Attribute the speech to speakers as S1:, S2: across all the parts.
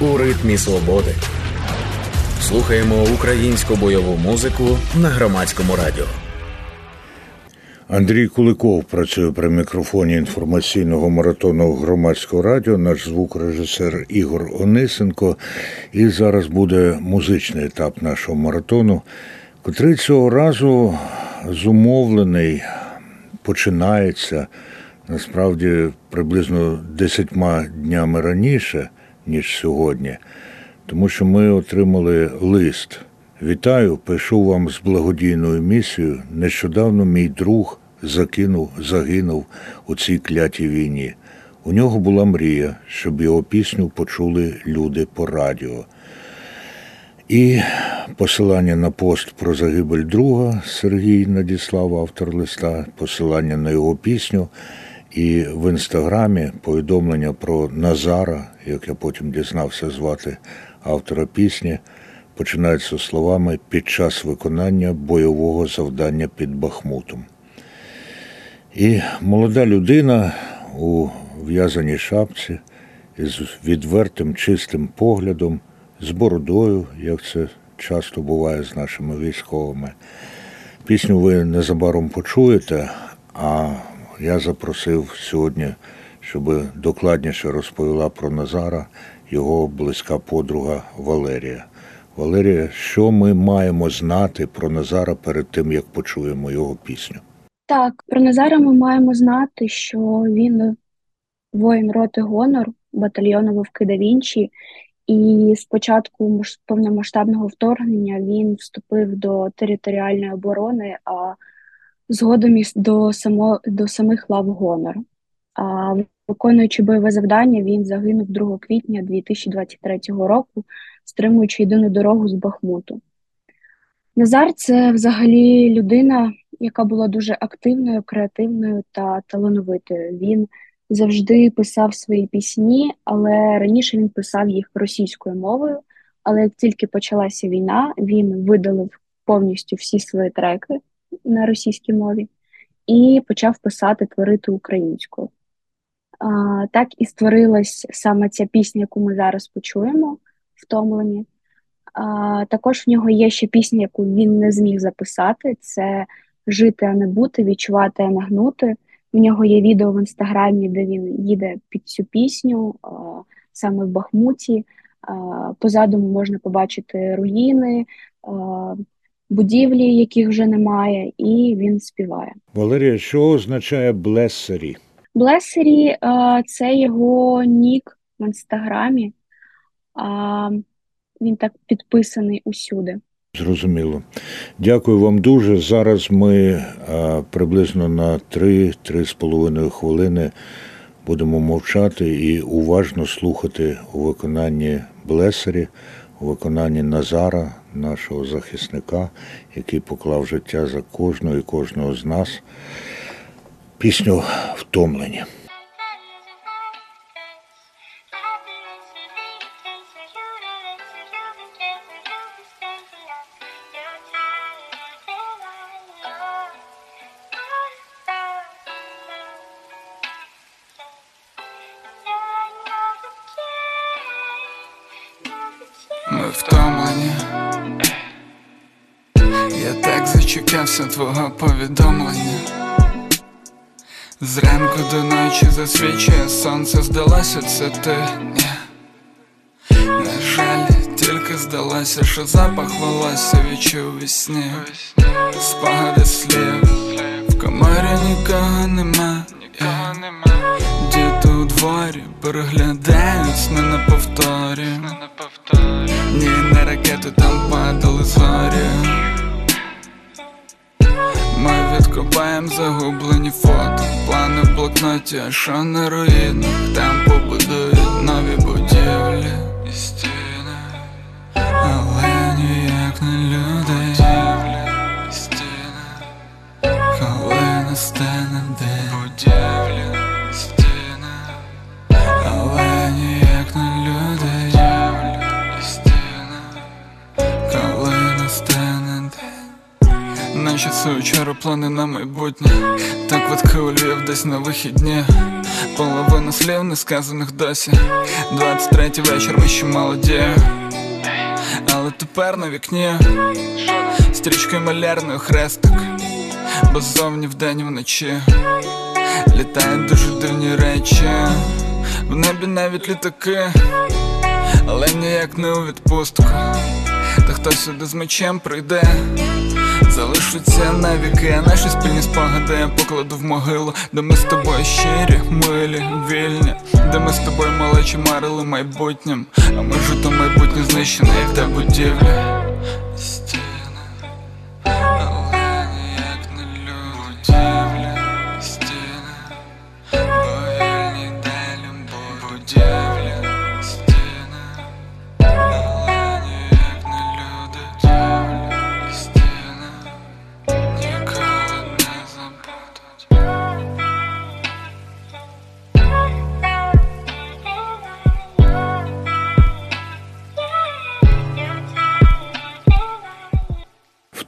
S1: у ритмі свободи. Слухаємо українську бойову музику на громадському радіо.
S2: Андрій Куликов працює при мікрофоні інформаційного маратону громадського радіо, наш звукорежисер Ігор Онисенко. І зараз буде музичний етап нашого маратону, котрий цього разу зумовлений, починається насправді приблизно десятьма днями раніше, ніж сьогодні, тому що ми отримали лист. Вітаю, пишу вам з благодійною місією. Нещодавно мій друг закинув, загинув у цій клятій війні. У нього була мрія, щоб його пісню почули люди по радіо. І посилання на пост про загибель друга Сергій надіслав автор листа, посилання на його пісню. І в інстаграмі повідомлення про Назара, як я потім дізнався звати автора пісні, починаються словами під час виконання бойового завдання під Бахмутом. І молода людина у в'язаній шапці із відвертим чистим поглядом, з бородою, як це часто буває з нашими військовими. Пісню ви незабаром почуєте, а я запросив сьогодні, щоб докладніше розповіла про Назара його близька подруга Валерія. Валерія, що ми маємо знати про Назара перед тим, як почуємо його пісню?
S3: Так, про Назара ми маємо знати, що він воїн роти Гонор батальйону Вовки да Вінчі, і з початку повномасштабного вторгнення він вступив до територіальної оборони, а згодом до само, до самих лав Гонор. Виконуючи бойове завдання, він загинув 2 квітня 2023 року, стримуючи єдину дорогу з Бахмуту. Назар це взагалі людина, яка була дуже активною, креативною та талановитою. Він завжди писав свої пісні, але раніше він писав їх російською мовою. Але як тільки почалася війна, він видалив повністю всі свої треки на російській мові і почав писати, творити українською. Так і створилась саме ця пісня, яку ми зараз почуємо, втомлені. Також в нього є ще пісня, яку він не зміг записати: це Жити, а не бути, відчувати, а не гнути. В нього є відео в інстаграмі, де він їде під цю пісню саме в Бахмуті. Позаду можна побачити руїни, будівлі, яких вже немає, і він співає.
S2: Валерія, що означає блесері?
S3: Блесері це його нік в інстаграмі. Він так підписаний усюди.
S2: Зрозуміло. Дякую вам дуже. Зараз ми приблизно на 3-3,5 хвилини будемо мовчати і уважно слухати у виконанні Блесері, у виконанні Назара, нашого захисника, який поклав життя за кожного і кожного з нас. Пісню втомлені.
S4: Я так зачекався твого повідомлення. Ночі засвічує сонце, здалося це ти. На жаль, тільки здалося, що запах волосся відчув у сні Спогади слів, в коморі нікого нема. Діти у дворі переглядають сни на повторі. Ні, на ракети там падали зорі. Ми відкопаємо загублені фото, плани в блокноті, що на руїнах, там побудують плани на майбутнє. Так у Львів десь на вихідні. Половина слів не сказаних досі 23 вечір, ми ще молоді. Але тепер на вікні. Стрічкою малярною хрестик. Бо ззовні вдень і вночі. Літають дуже дивні речі. В небі навіть літаки. Але ніяк не у відпустку. Та хто сюди з мечем прийде Залишаться навіки, наші спільні спогади я покладу в могилу, де ми з тобою щирі, милі, вільні, де ми з тобою малечі марили майбутнім, а ми ж то майбутнє знищене, як та будівля.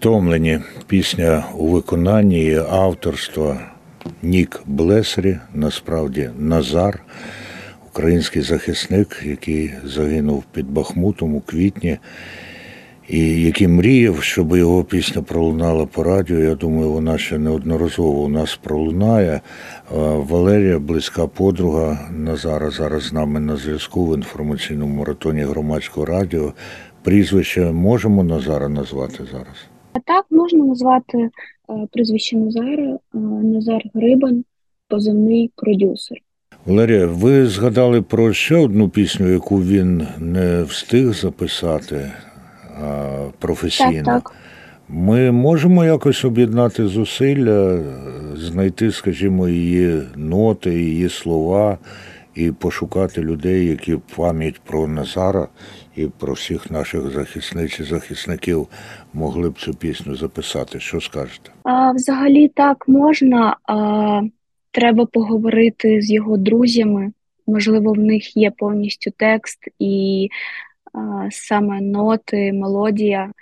S2: Втомлені пісня у виконанні авторства Нік Блесрі, насправді Назар, український захисник, який загинув під Бахмутом у квітні, і який мріяв, щоб його пісня пролунала по радіо. Я думаю, вона ще неодноразово у нас пролунає. Валерія, близька подруга Назара, зараз з нами на зв'язку в інформаційному маратоні громадського радіо. Прізвище можемо Назара назвати зараз?
S3: А так можна назвати е, прізвище Назара е, Назар Грибан, позивний продюсер.
S2: Валерія, ви згадали про ще одну пісню, яку він не встиг записати професійно.
S3: Так, так.
S2: Ми можемо якось об'єднати зусилля, знайти, скажімо, її ноти, її слова і пошукати людей, які пам'ять про Назара і про всіх наших захисниць і захисників могли б цю пісню записати. Що скажете?
S3: А, взагалі так можна, а, треба поговорити з його друзями. Можливо, в них є повністю текст і а, саме ноти, мелодія,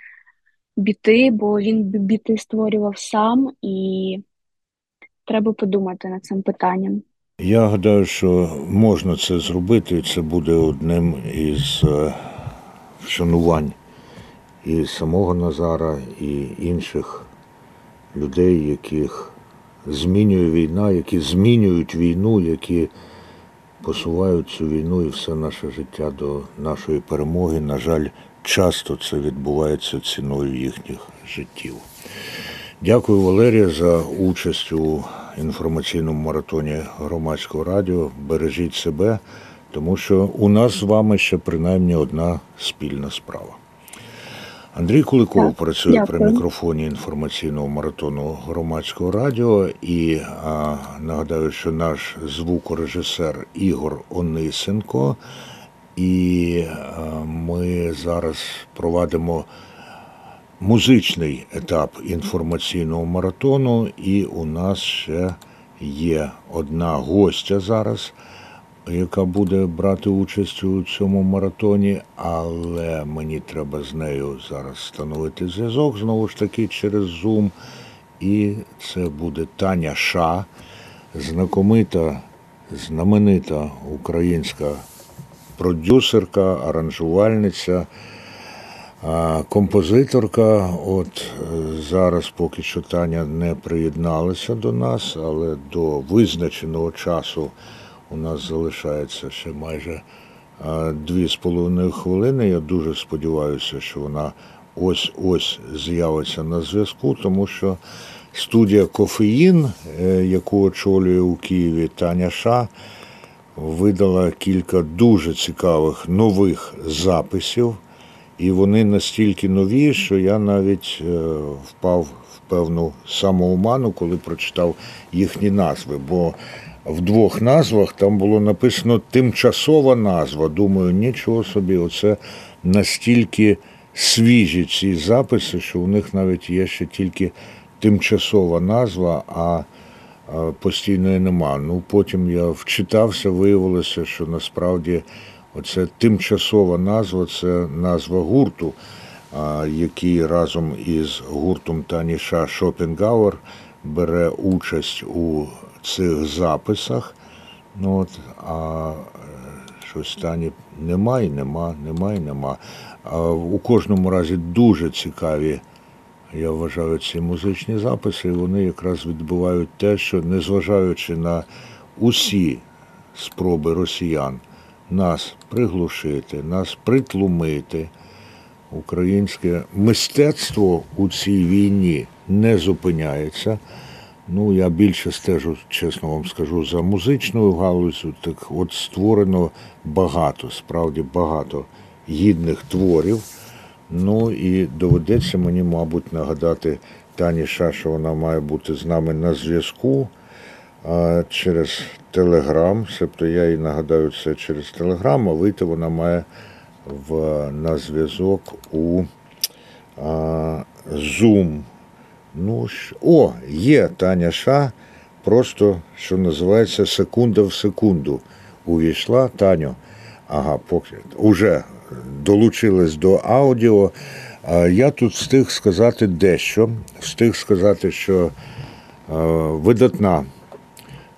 S3: біти, бо він біти створював сам, і треба подумати над цим питанням.
S2: Я гадаю, що можна це зробити, і це буде одним із вшанувань і самого Назара, і інших людей, яких змінює війна, які змінюють війну, які посувають цю війну і все наше життя до нашої перемоги. На жаль, часто це відбувається ціною їхніх життів. Дякую, Валерія, за участь у інформаційному маратоні громадського радіо. Бережіть себе, тому що у нас з вами ще принаймні одна спільна справа. Андрій Куликов
S3: Так,
S2: працює
S3: дякую.
S2: при мікрофоні інформаційного маратону громадського радіо. І а, нагадаю, що наш звукорежисер Ігор Онисенко. І а, ми зараз провадимо музичний етап інформаційного маратону, і у нас ще є одна гостя зараз, яка буде брати участь у цьому маратоні, але мені треба з нею зараз встановити зв'язок знову ж таки через Zoom. І це буде Таня Ша, знакомита, знаменита українська продюсерка, аранжувальниця. Композиторка, от е, зараз поки що Таня не приєдналася до нас, але до визначеного часу у нас залишається ще майже а, дві з половиною хвилини. Я дуже сподіваюся, що вона ось-ось з'явиться на зв'язку, тому що студія Кофеїн, е, яку очолює у Києві Таня Ша, видала кілька дуже цікавих нових записів. І вони настільки нові, що я навіть е, впав в певну самоуману, коли прочитав їхні назви. Бо в двох назвах там було написано тимчасова назва. Думаю, нічого собі, оце настільки свіжі ці записи, що у них навіть є ще тільки тимчасова назва, а постійної нема. Ну потім я вчитався, виявилося, що насправді оце тимчасова назва це назва гурту, який разом із гуртом Таніша Шопенгауер бере участь у цих записах. Ну от, а щось стані немає, нема, немає, нема. А у кожному разі дуже цікаві, я вважаю, ці музичні записи, і вони якраз відбувають те, що незважаючи на усі спроби росіян нас приглушити, нас притлумити, українське мистецтво у цій війні не зупиняється. Ну, я більше стежу, чесно вам скажу, за музичною галузю. Так от створено багато, справді багато гідних творів. Ну і доведеться мені, мабуть, нагадати Тані Ша, що вона має бути з нами на зв'язку через Телеграм. Себто я їй нагадаю це через Телеграм, а вийти вона має в, на зв'язок у а, Zoom. Ну, О, є Таня Ша, просто, що називається, секунда в секунду. Увійшла Таню. Ага, поки уже долучилась до аудіо. Я тут встиг сказати дещо. Встиг сказати, що видатна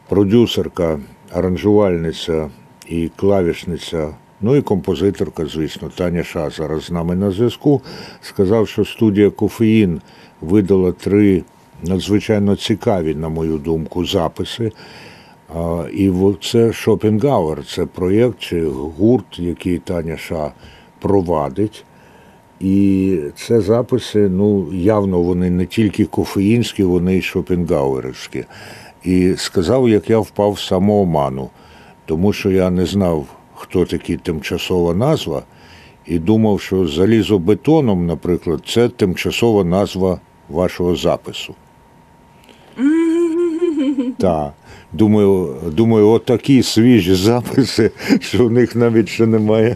S2: продюсерка, аранжувальниця і клавішниця, ну і композиторка, звісно, Таня Ша зараз з нами на зв'язку. Сказав, що студія Кофеїн видала три надзвичайно цікаві, на мою думку, записи. І це Шопінгауер, це проєкт чи гурт, який Таня Ша провадить. І це записи, ну, явно вони не тільки кофеїнські, вони й шопінгауерівські. І сказав, як я впав в самооману, тому що я не знав, хто такі тимчасова назва, і думав, що залізобетоном, наприклад, це тимчасова назва вашого запису. Так. Думаю, думаю, отакі свіжі записи, що в них навіть ще немає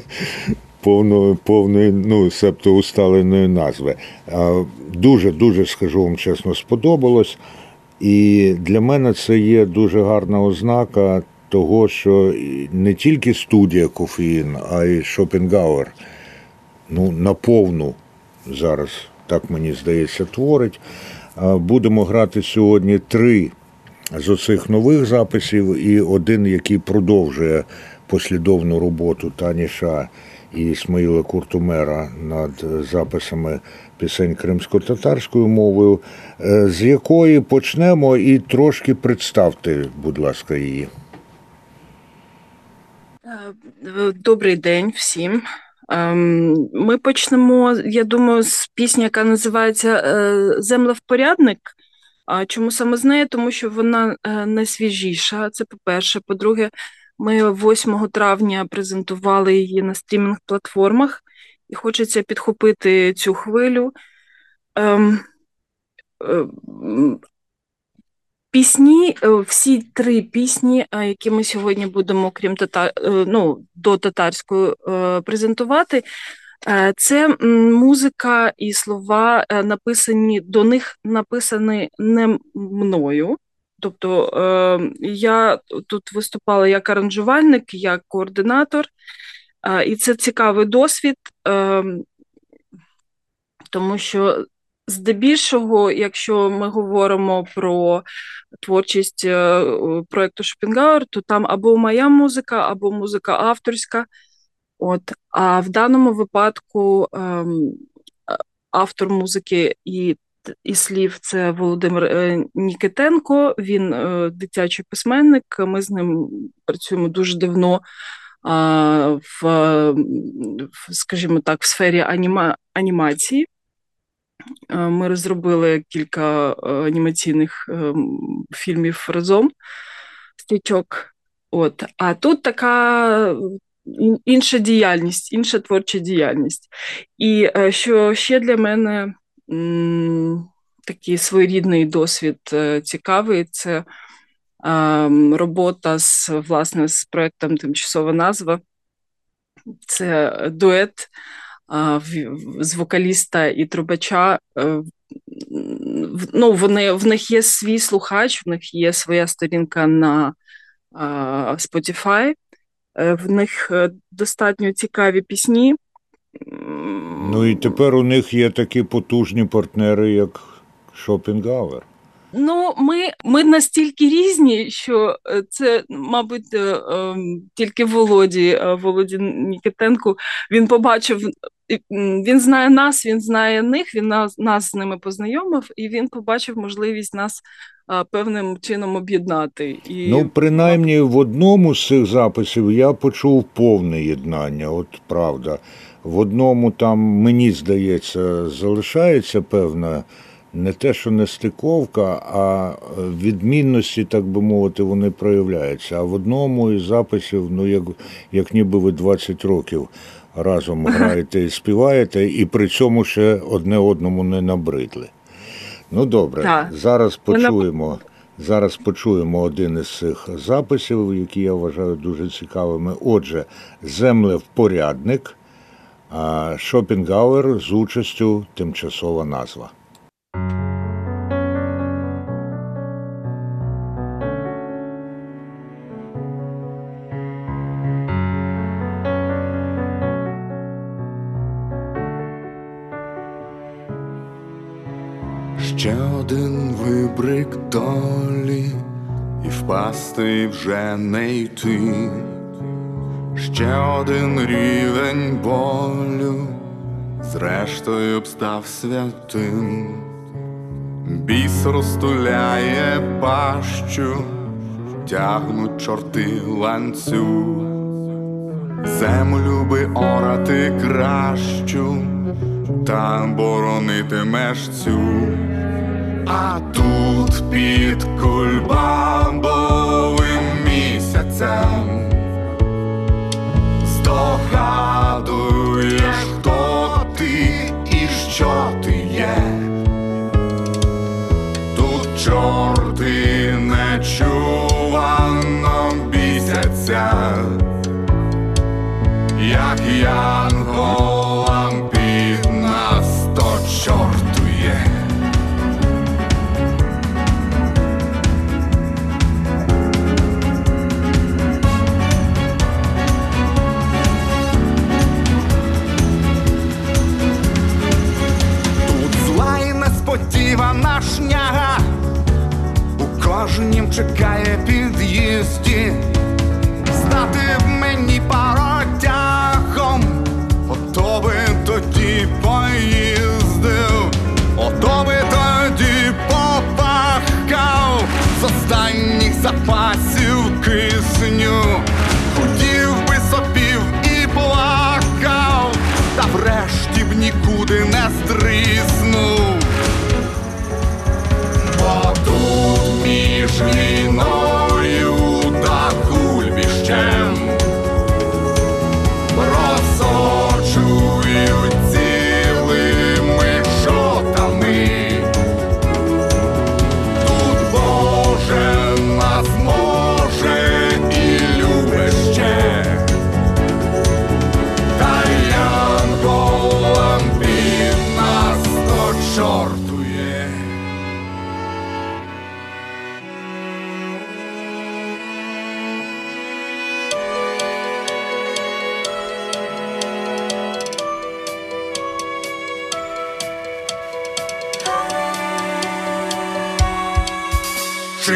S2: повної, повної, ну, себто усталеної назви. Дуже-дуже, скажу вам чесно, сподобалось. І для мене це є дуже гарна ознака того, що не тільки студія кофеїн, а й Шопінгауер ну, наповну зараз, так мені здається, творить. Будемо грати сьогодні три з оцих нових записів, і один, який продовжує послідовну роботу Таніша і Ісмаїла Куртумера над записами пісень кримсько-татарською мовою, е, з якої почнемо і трошки представте, будь ласка, її.
S5: Е, добрий день всім. Ем, ми почнемо, я думаю, з пісні, яка називається е, Землевпорядник. А чому саме з нею? Тому що вона е, найсвіжіша. Це по-перше. По-друге, ми 8 травня презентували її на стрімінг-платформах, і хочеться підхопити цю хвилю. Ем, Пісні, е, всі три пісні, е, які ми сьогодні будемо, крім татар, е, ну, до татарської презентувати, це музика і слова написані до них написані не мною. Тобто я тут виступала як аранжувальник, як координатор, і це цікавий досвід, тому що Здебільшого, якщо ми говоримо про творчість е, проєкту Шопінгауер, то там або моя музика, або музика авторська. От. А в даному випадку ем, автор музики і і слів це Володимир е, Нікітенко, він е, дитячий письменник. Ми з ним працюємо дуже давно в, скажімо так, в сфері аніма, анімації. Е, ми розробили кілька е, анімаційних е, фільмів разом стічок. От. А тут така інша діяльність, інша творча діяльність. І що ще для мене такий своєрідний досвід цікавий, це робота з власне з проєктом Тимчасова назва. Це дует з вокаліста і трубача. Е, ну, вони, В них є свій слухач, в них є своя сторінка на Spotify, е, в них е, достатньо цікаві пісні.
S2: Ну і тепер у них є такі потужні партнери, як Шопінгауер.
S5: Ну, ми ми настільки різні, що це, мабуть, ем, тільки Володі, Володі Нікітенко, він побачив, він знає нас, він знає них, він нас, нас з ними познайомив, і він побачив можливість нас певним чином об'єднати. І...
S2: Ну, принаймні, в одному з цих записів я почув повне єднання, от правда. В одному там, мені здається, залишається певна не те, що не стиковка, а відмінності, так би мовити, вони проявляються. А в одному із записів, ну як як ніби ви 20 років разом граєте і співаєте, і при цьому ще одне одному не набридли. Ну добре, так. зараз почуємо. Зараз почуємо один із цих записів, які я вважаю дуже цікавими. Отже, землевпорядник Шопінгауер з участю тимчасова назва.
S6: Ще один вибрик долі, і впасти вже не йти, ще один рівень болю, зрештою б став святим, біс розтуляє пащу, тягнуть чорти ланцю, землю би орати кращу, та боронитимеш цю а тут під кульбамбовим місяцем здогадуєш, хто ти і що ти є, тут чорти нечувано czekają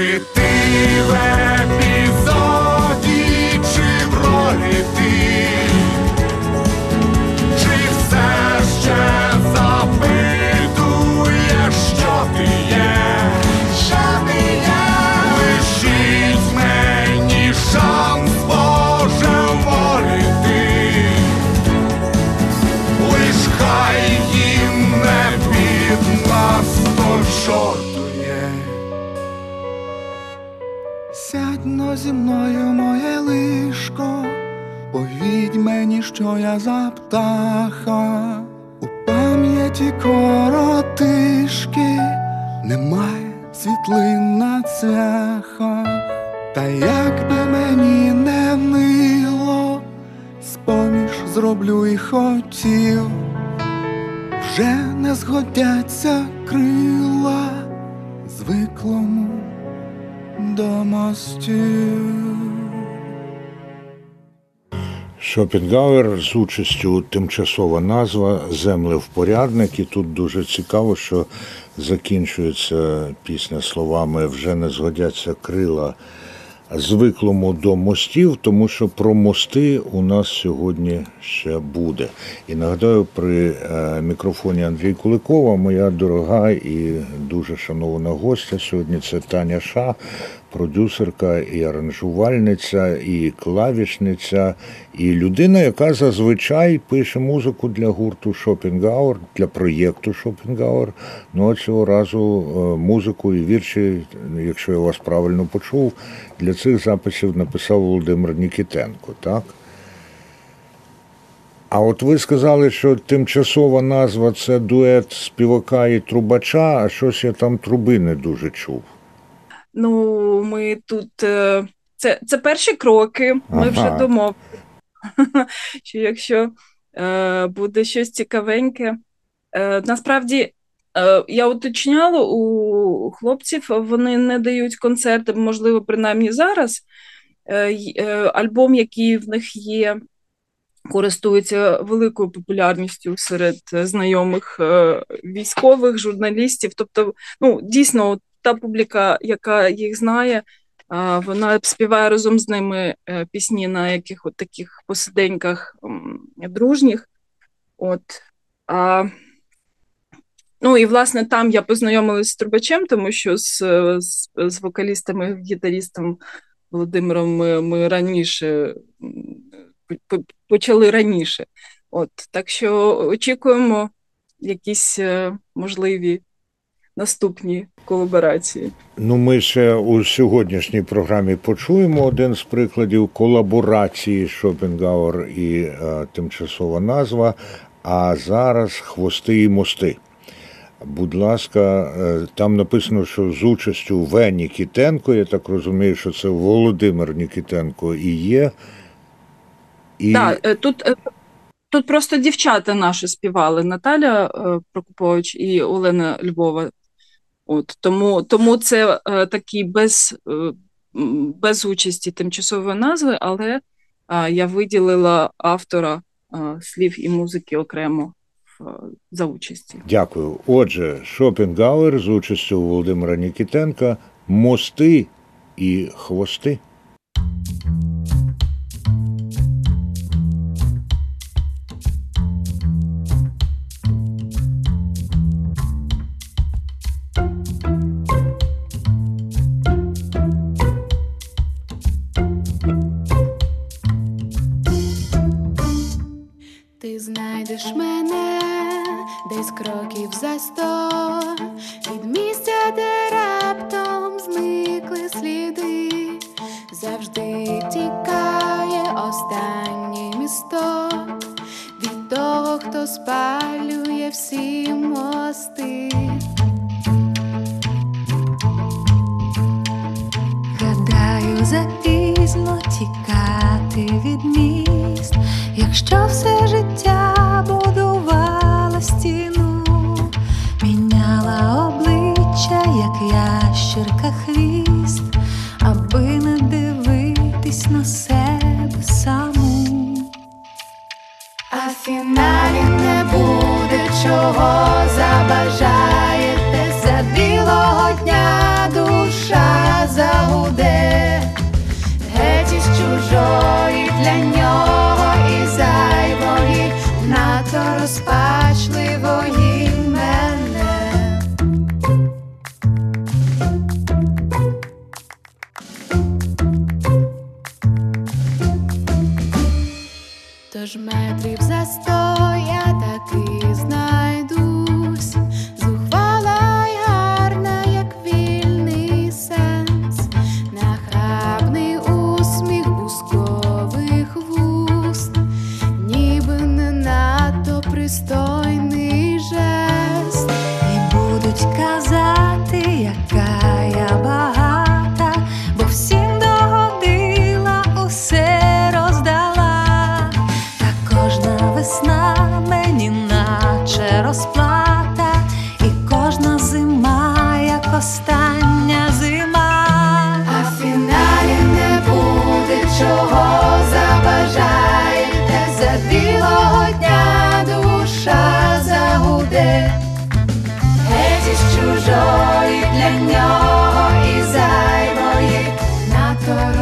S6: Чи
S2: Шопінгауер з участю тимчасова назва Землевпорядник. І тут дуже цікаво, що закінчується пісня словами вже не згодяться крила звиклому до мостів, тому що про мости у нас сьогодні ще буде. І нагадаю, при е, мікрофоні Андрій Куликова, моя дорога і дуже шанована гостя сьогодні це Таня Ша, продюсерка і аранжувальниця, і клавішниця, і людина, яка зазвичай пише музику для гурту Шопінгауер, для проєкту Шопінгауер. Ну а цього разу е, музику і вірші, якщо я вас правильно почув, для цих записів написав Володимир Нікітенко, так? А от ви сказали, що тимчасова назва це дует співака і трубача, а щось я там труби не дуже чув.
S5: Ну, ми тут. Е, це це перші кроки. Ми ага. вже домовилися, що якщо е, буде щось цікавеньке. Е, Насправді, е, я уточняла у хлопців, вони не дають концерти, можливо, принаймні зараз. Е, Альбом, який в них є, користується великою популярністю серед знайомих військових, журналістів. Тобто, ну, дійсно, та публіка, яка їх знає, вона співає разом з ними е, пісні на яких от таких посиденьках дружніх. От. А, Ну і власне там я познайомилася з Трубачем, тому що з з, з вокалістами, гітарістом Володимиром ми ми раніше почали раніше. От Так що очікуємо якісь е, можливі наступні колаборації.
S2: Ну, ми ще у сьогоднішній програмі почуємо один з прикладів колаборації Шопенгауер і е, тимчасова назва. А зараз хвости і мости. Будь ласка, е, там написано, що з участю В. Нікітенко, я так розумію, що це Володимир Нікітенко і є.
S5: І... Так, е, тут е, тут просто дівчата наші співали Наталя Прокопович і Олена Львова. От Тому тому це е, такий без е, без участі тимчасової назви, але е, я виділила автора е, слів і музики окремо в, за участі.
S2: Дякую. Отже, Шопінгауер з участю Володимира Нікітенка, мости і хвости.
S7: Знайдеш мене десь кроків за сто від місця, де раптом зникли сліди, завжди тікає останній місток від того, хто спалює всі мости. Гадаю, запізно тікати від міст, якщо все життя. Ящерка хвіст, аби не дивитись на себе саму. А в фіналі не буде чого забажаєте за білого дня душа загуде, геть із чужої для нього надто мене. Тож метрів за сто я таки знайдусь,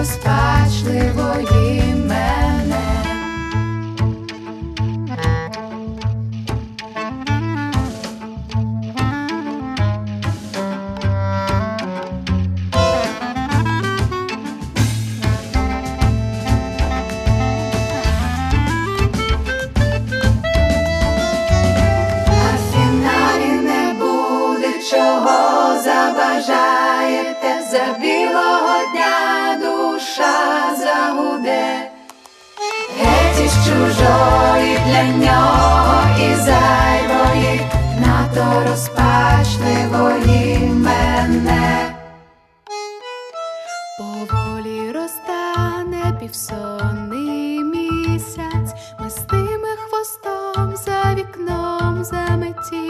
S7: розпачливої мене. Для нього і зайвої, надто розпачливої мене. Поволі розтане півсонний місяць, мистиме хвостом за вікном заметі.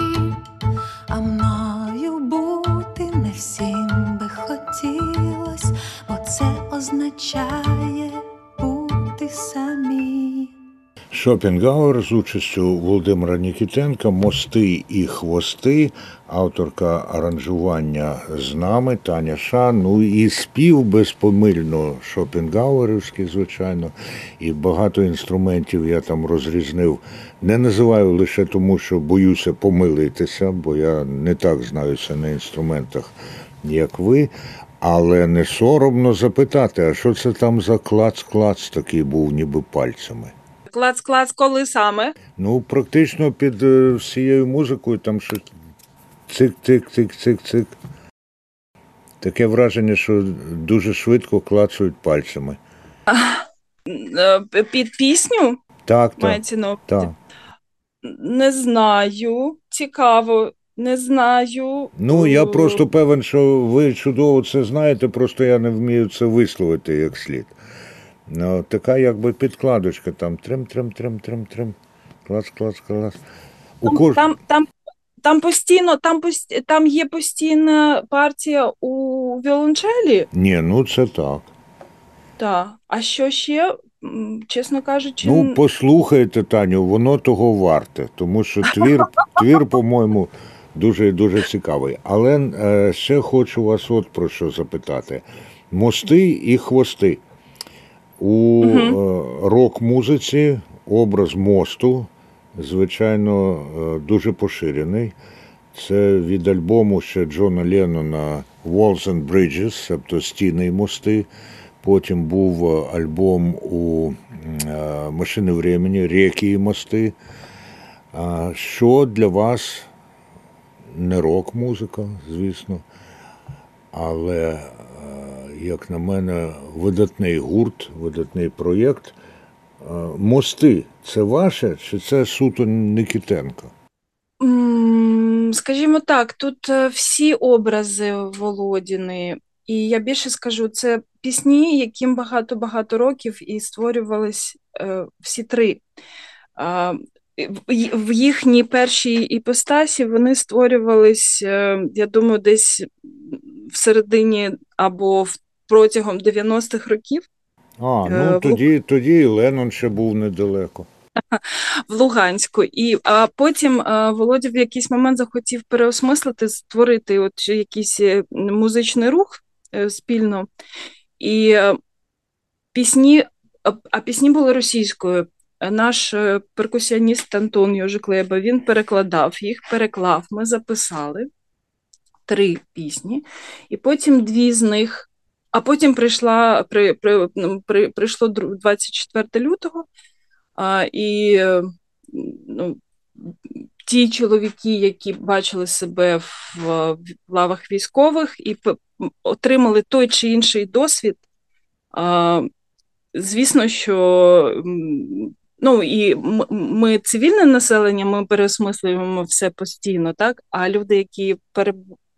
S8: А мною бути не всім би хотілось, бо це означає
S2: Шопенгауер з участю Володимира Нікітенка Мости і хвости, авторка аранжування з нами Таня Ша. Ну і спів безпомильно Шопенгауерівський, звичайно, і багато інструментів я там розрізнив. Не називаю лише тому, що боюся помилитися, бо я не так знаюся на інструментах, як ви. Але не соромно запитати, а що це там за клац-клац такий був, ніби пальцями.
S5: Клац-клац, коли саме?
S2: Ну, практично під е, всією музикою там щось цик-цик-цик-цик-цик. Таке враження, що дуже швидко клацають пальцями.
S5: Е, Під пісню
S2: Так, так.
S5: мається на увазі?
S2: так.
S5: Не знаю. Цікаво, не знаю.
S2: Ну, я
S5: Е,
S2: просто певен, що ви чудово це знаєте, просто я не вмію це висловити як слід. Ну, така якби підкладочка там трим-трим-трим-трим-трим. Клац, клац, клац. У кож...
S5: Там, там, там постійно, там, пост- там є постійна партія у віолончелі.
S2: Ні, ну це так.
S5: Так. А що ще, чесно кажучи,
S2: Ну, послухайте, Таню, воно того варте, тому що твір, твір по-моєму, дуже дуже цікавий. Але е, ще хочу вас от про що запитати: мости і хвости. У е, рок-музиці образ мосту, звичайно, е, дуже поширений. Це від альбому ще Джона Леннона Walls and Bridges, тобто стіни і мости. Потім був е, альбом у Машини времени Ріки і мости. Що для вас не рок-музика, звісно, але, як на мене, видатний гурт, видатний проєкт. Е, Мости це ваше чи це суто Никітенко?
S5: Скажімо так, тут е, всі образи Володіни, і я більше скажу, це пісні, яким багато-багато років і створювались е, всі три. В- їхній першій іпостасі вони створювались, я думаю, десь в середині або в- протягом 90-х років.
S2: А,
S5: Е,
S2: ну
S5: в-
S2: тоді, тоді і Леннон ще був недалеко.
S5: в Луганську. І а потім а, Володя в якийсь момент захотів переосмислити, створити от якийсь е, музичний рух е, спільно. І е, пісні, а, а пісні були російською. Е, Наш е, перкусіоніст Антон Йожиклеба, він перекладав їх, переклав, ми записали три пісні, і потім дві з них. А потім прийшла, при, при, ну, при, прийшло 24 лютого, а, і ну, ті чоловіки, які бачили себе в, в лавах військових і отримали той чи інший досвід, а, звісно, що ну, і ми цивільне населення, ми переосмислюємо все постійно, так? А люди, які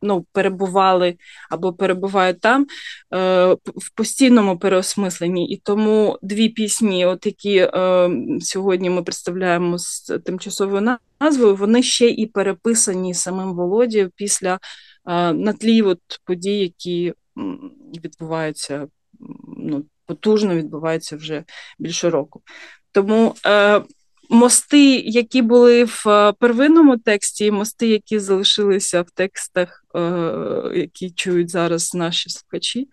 S5: ну, перебували або перебувають там, е, в постійному переосмисленні. І тому дві пісні, от які е, сьогодні ми представляємо з тимчасовою назвою, вони ще і переписані самим Володією після е, на тлі от подій, які відбуваються ну, потужно відбуваються вже більше року. Тому е, мости, які були в е, первинному тексті, і мости, які залишилися в текстах, е, які чують зараз наші слухачі,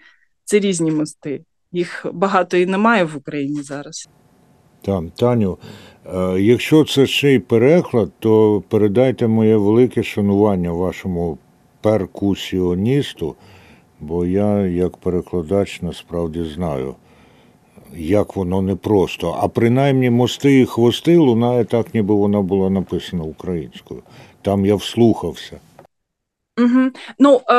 S5: це різні мости. Їх багато і немає в Україні зараз.
S2: Так, Таню, е, якщо це ще й переклад, то передайте моє велике шанування вашому перкусіоністу, бо я, як перекладач, насправді знаю, як воно непросто. А принаймні мости і хвости лунає так, ніби вона була написана українською. Там я вслухався.
S5: Угу. Ну, е,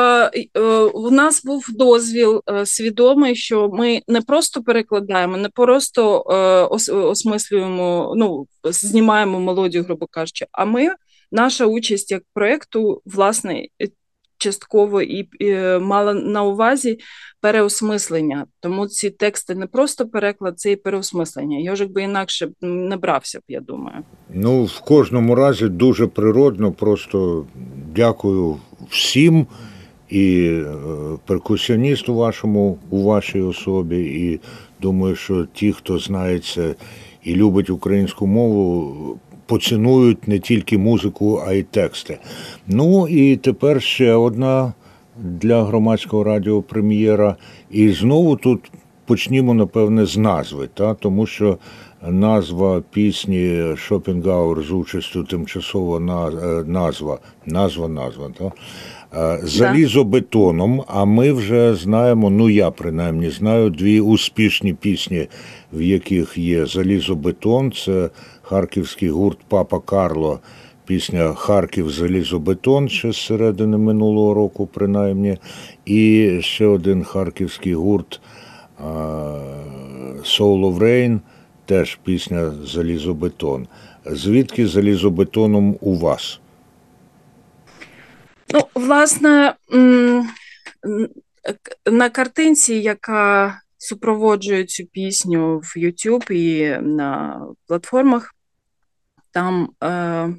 S5: е, у нас був дозвіл е, свідомий, що ми не просто перекладаємо, не просто е, ос, осмислюємо, ну, знімаємо мелодію, грубо кажучи, а ми, наша участь як проєкту, власне, частково і, і мала на увазі переосмислення. Тому ці тексти не просто переклад, це і переосмислення. Йожик би інакше не брався б, я думаю.
S2: Ну, в кожному разі дуже природно. Просто дякую всім і е, перкусіоністу вашому у вашій особі. І думаю, що ті, хто знається і любить українську мову, поцінують не тільки музику, а й тексти. Ну і тепер ще одна для громадського радіо прем'єра. І знову тут почнімо, напевне, з назви, та? тому що назва пісні Шопінгаур з участю тимчасова е, назва, назва, назва. Та? Е, залізобетоном, а ми вже знаємо, ну я принаймні знаю дві успішні пісні, в яких є залізобетон. Це харківський гурт Папа Карло, пісня Харків Залізобетон ще з середини минулого року, принаймні, і ще один харківський гурт Soul of Rain, теж пісня Залізобетон. Звідки залізобетоном у вас?
S5: Ну, власне, на картинці, яка супроводжує цю пісню в YouTube і на платформах, там е,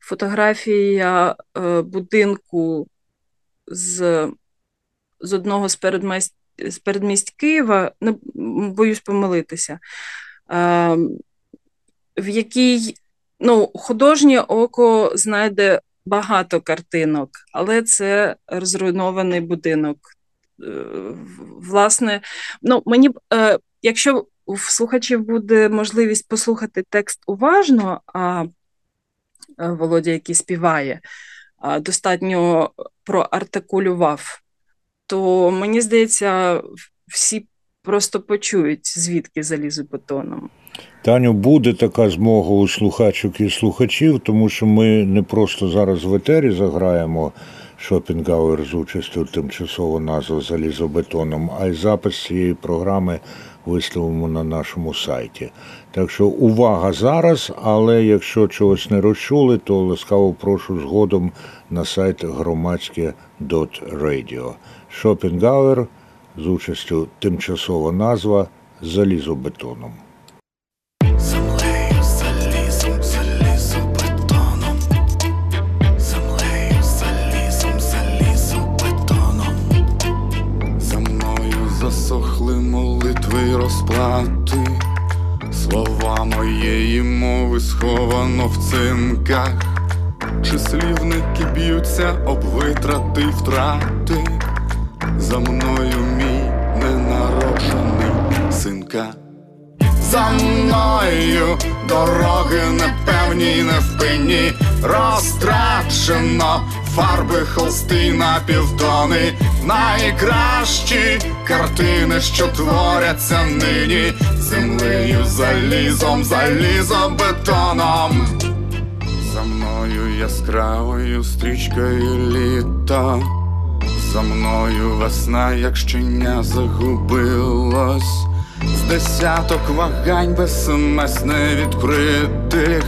S5: фотографія е, будинку з з одного з передмість, з передмість Києва, не боюсь помилитися, е, в якій ну, художнє око знайде багато картинок, але це розруйнований будинок. Е, власне, ну, мені е, якщо у слухачів буде можливість послухати текст уважно, а е, Володя, який співає, достатньо проартикулював, то мені здається, всі просто почують, звідки залізобетоном.
S2: Таню, буде така змога у слухачок і слухачів, тому що ми не просто зараз в етері заграємо Шопінгауер з участю тимчасово назва залізобетоном, а й запис цієї програми виставимо на нашому сайті. Так що увага зараз, але якщо чогось не розчули, то ласкаво прошу згодом на сайт громадське.радіо. Шопінгауер з участю тимчасова назва залізобетоном.
S6: Розплати, слова моєї мови сховано в цинках, числівники б'ються об витрати втрати, за мною мій ненароджений синка. За мною дороги непевні, невпинні, розтрачено фарби, холсти на півтони, найкращі картини, що творяться нині, землею, залізом, залізобетоном. За мною яскравою стрічкою літа, за мною весна, як щеня загубилось, з десяток вагань без смс невідкритих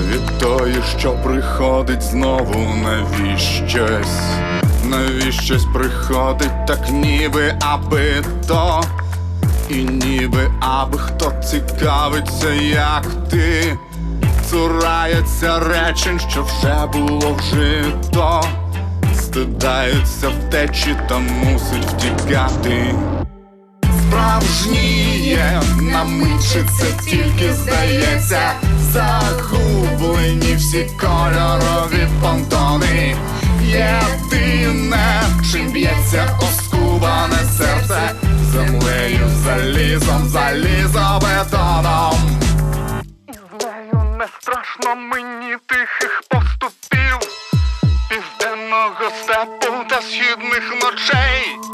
S6: від тої, що приходить знову навіщось, навіщось приходить, так ніби аби то, і ніби аби хто цікавиться, як ти, цурається речень, що вже було вжито, стидаються втечі та мусить втікати. Справжній мріє, на мить тільки здається, загублені всі кольорові понтони. Єдине, чим б'ється оскубане серце, землею, залізом, залізобетоном. Знаю, не страшно мені тихих поступів, південного степу та східних ночей.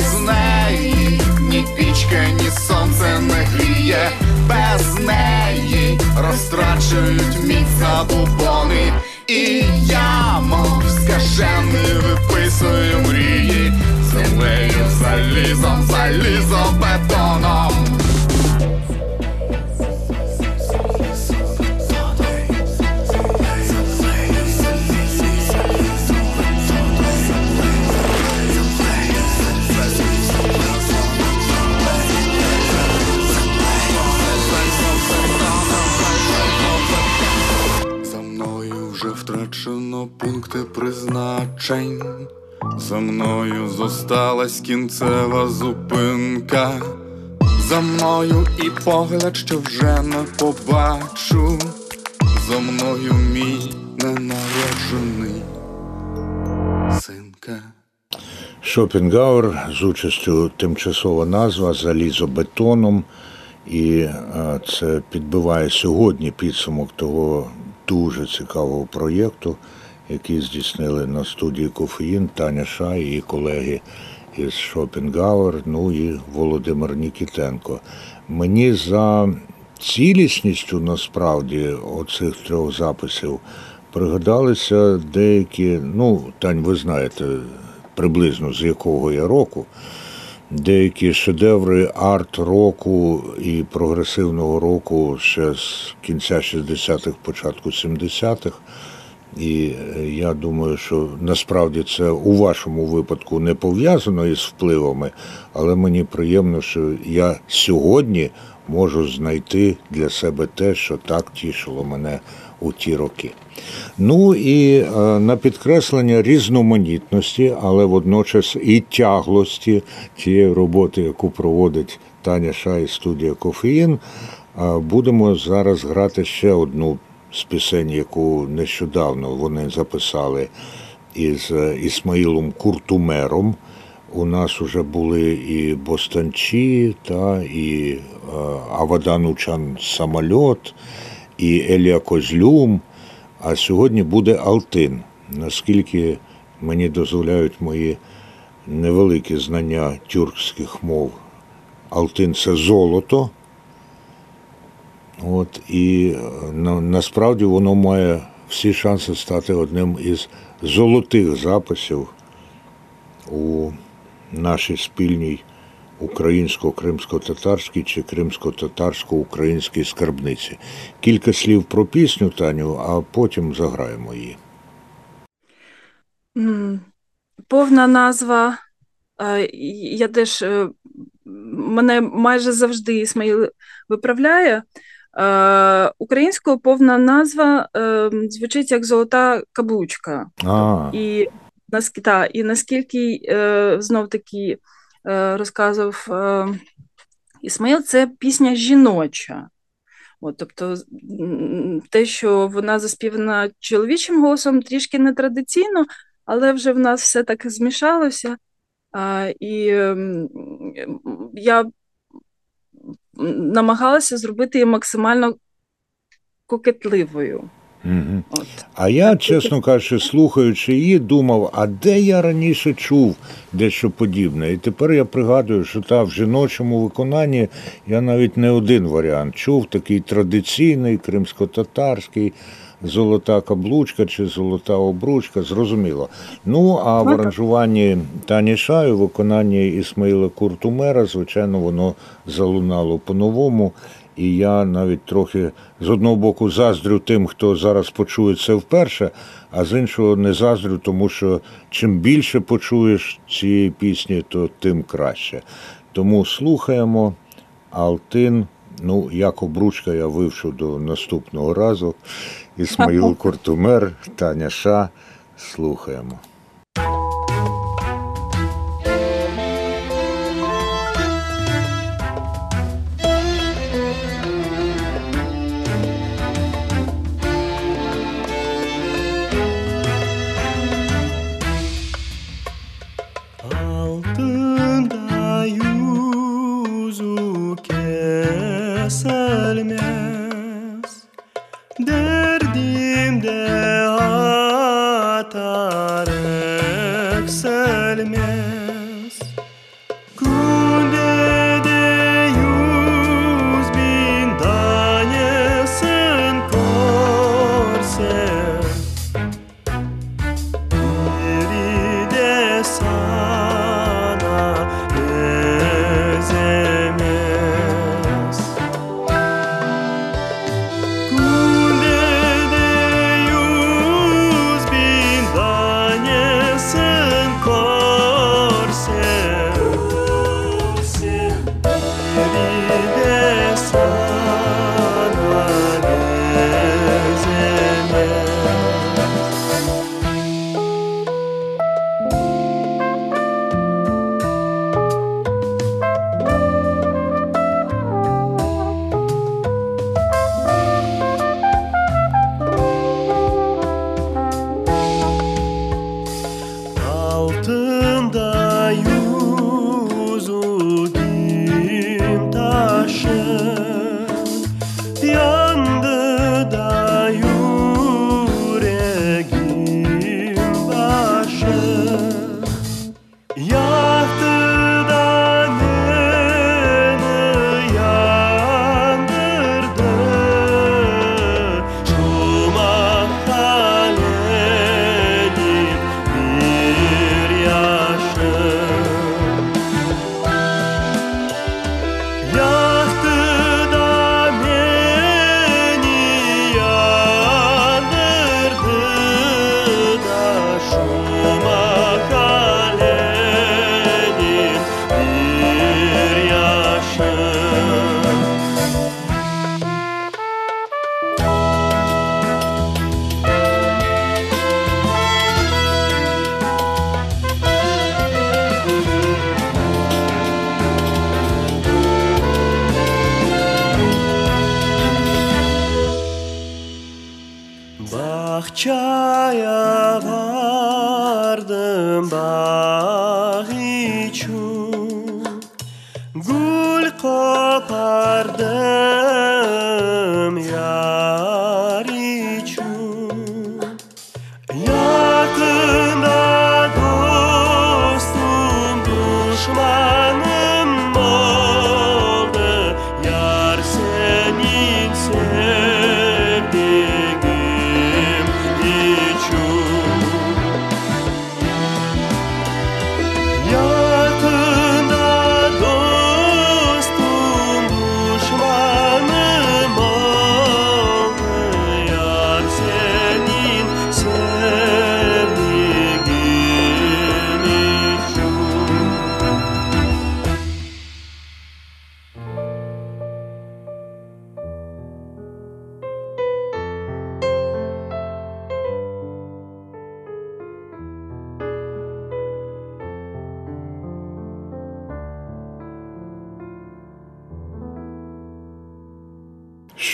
S6: Без неї ні пічка, ні сонце не гріє, без неї розтрачують міць забубони. І я, мов скажений, виписую мрії землею, залізом, залізобетоном. За пункти призначень. За мною зосталась кінцева зупинка. За мною і погляд, що вже не побачу. За мною мій ненароджений синка.
S2: Шопенгауер з участю тимчасова назва залізобетоном. І це підбиває сьогодні підсумок того дуже цікавого проєкту, який здійснили на студії Кофеїн Таня Шай і колеги із Шопенгауер, ну і Володимир Нікітенко. Мені за цілісністю насправді оцих трьох записів пригадалися деякі, ну, Тань, ви знаєте приблизно з якого я року деякі шедеври арт-року і прогресивного року ще з кінця 60-х, початку 70-х. І е, я думаю, що насправді це у вашому випадку не пов'язано із впливами, але мені приємно, що я сьогодні можу знайти для себе те, що так тішило мене у ті роки. Ну і е, на підкреслення різноманітності, але водночас і тяглості тієї роботи, яку проводить Таня Шай студія Кофеїн, е, будемо зараз грати ще одну з пісень, яку нещодавно вони записали із е, Ісмаїлом Куртумером. У нас вже були і Бостанчі, та, і е, Аваданучан Самольот, і Елія Козлюм. А сьогодні буде Алтин. Наскільки мені дозволяють мої невеликі знання тюркських мов. Алтин це золото. От, І на, насправді воно має всі шанси стати одним із золотих записів у нашій спільній українсько-кримсько-татарській чи кримсько-татарсько-українській скарбниці. Кілька слів про пісню Таню, а потім заграємо її.
S5: Повна назва. е, Я теж е, мене майже завжди Ісмаїл виправляє. Е, Українською повна назва е, звучить як золота каблучка.
S2: А,
S5: І, та, і наскільки е, знов таки е, розказував е, Ісмаїл, це пісня жіноча. От, тобто, те, що вона заспівана чоловічим голосом, трішки нетрадиційно, але вже в нас все так змішалося. А, і я намагалася зробити її максимально кокетливою.
S2: угу.
S5: От.
S2: а я, чесно кажучи, слухаючи її, думав, а де я раніше чув дещо подібне. І тепер я пригадую, що та в жіночому виконанні я навіть не один варіант чув, такий традиційний, кримсько-татарський, золота каблучка чи золота обручка, зрозуміло. Ну, а в
S5: Ну,
S2: аранжуванні Тані Шаю, виконанні Ісмаїла Куртумера, звичайно, воно залунало по-новому. І я навіть трохи з одного боку заздрю тим, хто зараз почує це вперше, а з іншого не заздрю, тому що чим більше почуєш цієї пісні, то тим краще. Тому слухаємо Алтин
S9: Ну, як обручка я вивчу до наступного разу. Ісмаїл Куртумер, Таня Ша. Слухаємо.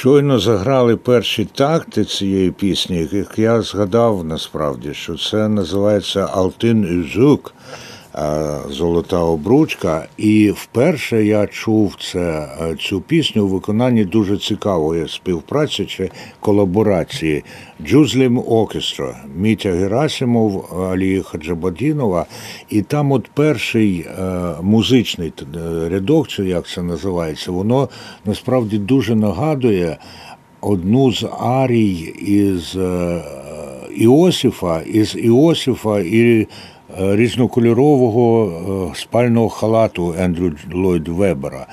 S9: Щойно заграли перші такти цієї пісні, яких я згадав насправді, що це називається Алтин Юзук, е, Золота обручка. І вперше я чув це, е, цю пісню у виконанні дуже цікавої співпраці чи колаборації Джузлім Оркестра, Мітя Герасимов, Алії Хаджабадінова. І там от перший е, музичний е, рядок, чи як це називається, воно насправді дуже нагадує одну з арій із е, Іосифа, із Іосифа і е, різнокольорового е, спального халату Ендрю Ллойд Вебера.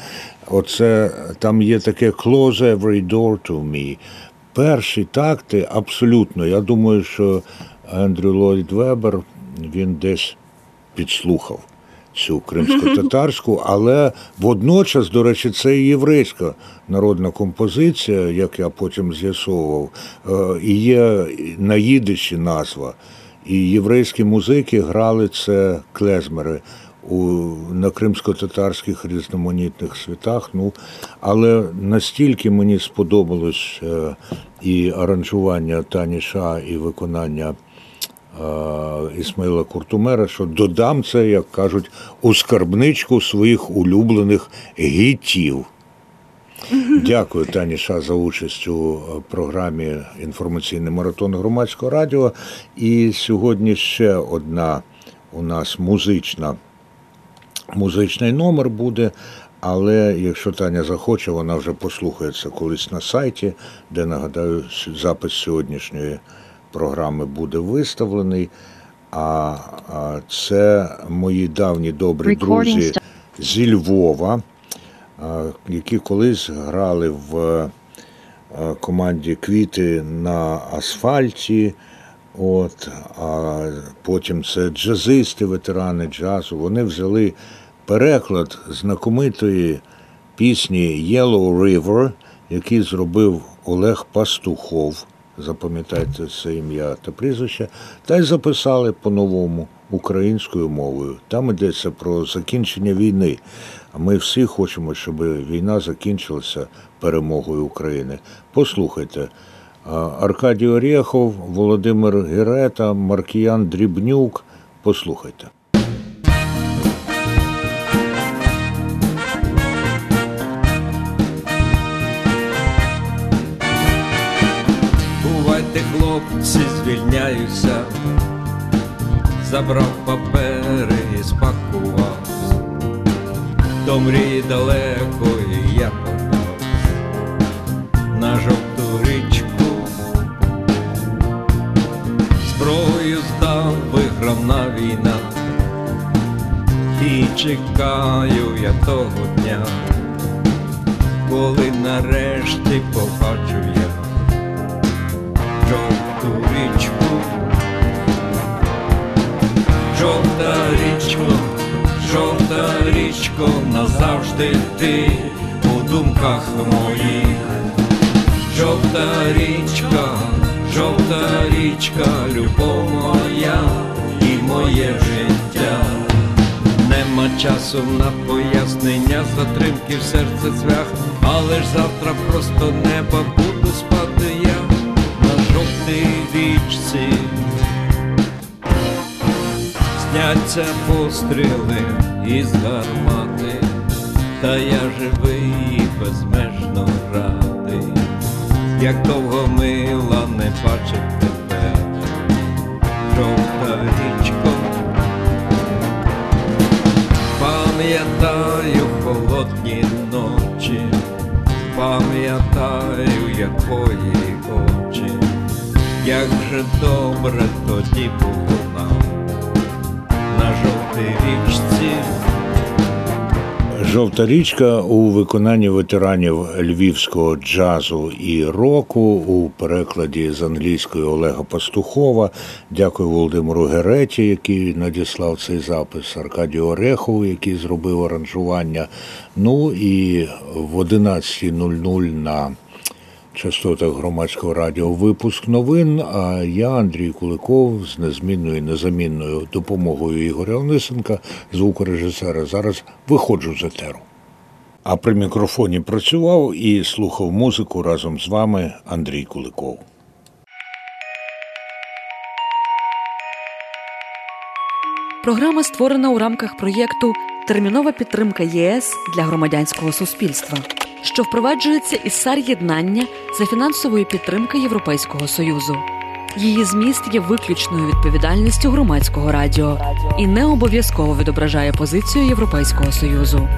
S9: Оце там є таке «Close every door to me». Перші такти абсолютно. Я думаю, що Ендрю Ллойд Вебер він десь підслухав
S2: цю кримсько-татарську, але водночас, до речі, це і єврейська народна композиція, як я потім з'ясовував, е, і є на їдиші назва. І єврейські музики грали це клезмери у, на кримсько-татарських різноманітних світах. Ну, але настільки мені сподобалось е, і аранжування Тані Ша, і виконання е, Ісмаїла Куртумера, що додам це, як кажуть, у скарбничку своїх улюблених гітів. Дякую, Тані Ша, за участь у е, програмі Інформаційний маратон громадського радіо. І сьогодні ще одна у нас музична, музичний номер буде. Але якщо Таня захоче, вона вже послухається колись на сайті, де нагадаю, запис сьогоднішньої програми буде виставлений. А, це мої давні добрі друзі зі Львова, які колись грали в е, команді Квіти на асфальті. От, а потім це джазисти, ветерани джазу. Вони взяли переклад знакомитої пісні Yellow River, який зробив Олег Пастухов. Запам'ятайте це ім'я та прізвище, та й записали по-новому українською мовою. Там йдеться про закінчення війни. Ми всі хочемо, щоб війна закінчилася перемогою України. Послухайте. Аркадій Орєхов, Володимир Герета, Маркіян Дрібнюк. Послухайте.
S10: Бувайте, хлопці, звільняюся, забрав папери і спакував. До мрії далекої я попав на жовту річку. Зброю здав, виграна війна, і чекаю я того дня, коли нарешті побачу я жовту річку, жовта річко, жовта річко, назавжди ти у думках моїх, жовта річка, жовта річка, любов моя і моє життя. Нема часу на пояснення, затримки в серце цвях, але ж завтра просто неба буду спати я на жовтій річці. Сняться постріли із гармати, та я живий і безмежно радий, як довго мила не бачить тебе, жовта річко. Пам'ятаю холодні ночі, пам'ятаю, як твої очі, як же добре тоді було нам. на жовтій річці.
S2: Жовта річка у виконанні ветеранів львівського джазу і року у перекладі з англійської Олега Пастухова. Дякую Володимиру Гереті, який надіслав цей запис, Аркадію Орехову, який зробив аранжування. Ну і в 11.00 на частотах громадського радіо випуск новин. А я, Андрій Куликов, з незмінною незамінною допомогою Ігоря Онисенка, звукорежисера, зараз виходжу з етеру. А при мікрофоні працював і слухав музику разом з вами Андрій Куликов.
S11: Програма створена у рамках проєкту Термінова підтримка ЄС для громадянського суспільства, що впроваджується із сар за фінансової підтримки Європейського союзу. Її зміст є виключною відповідальністю громадського радіо і не обов'язково відображає позицію Європейського союзу.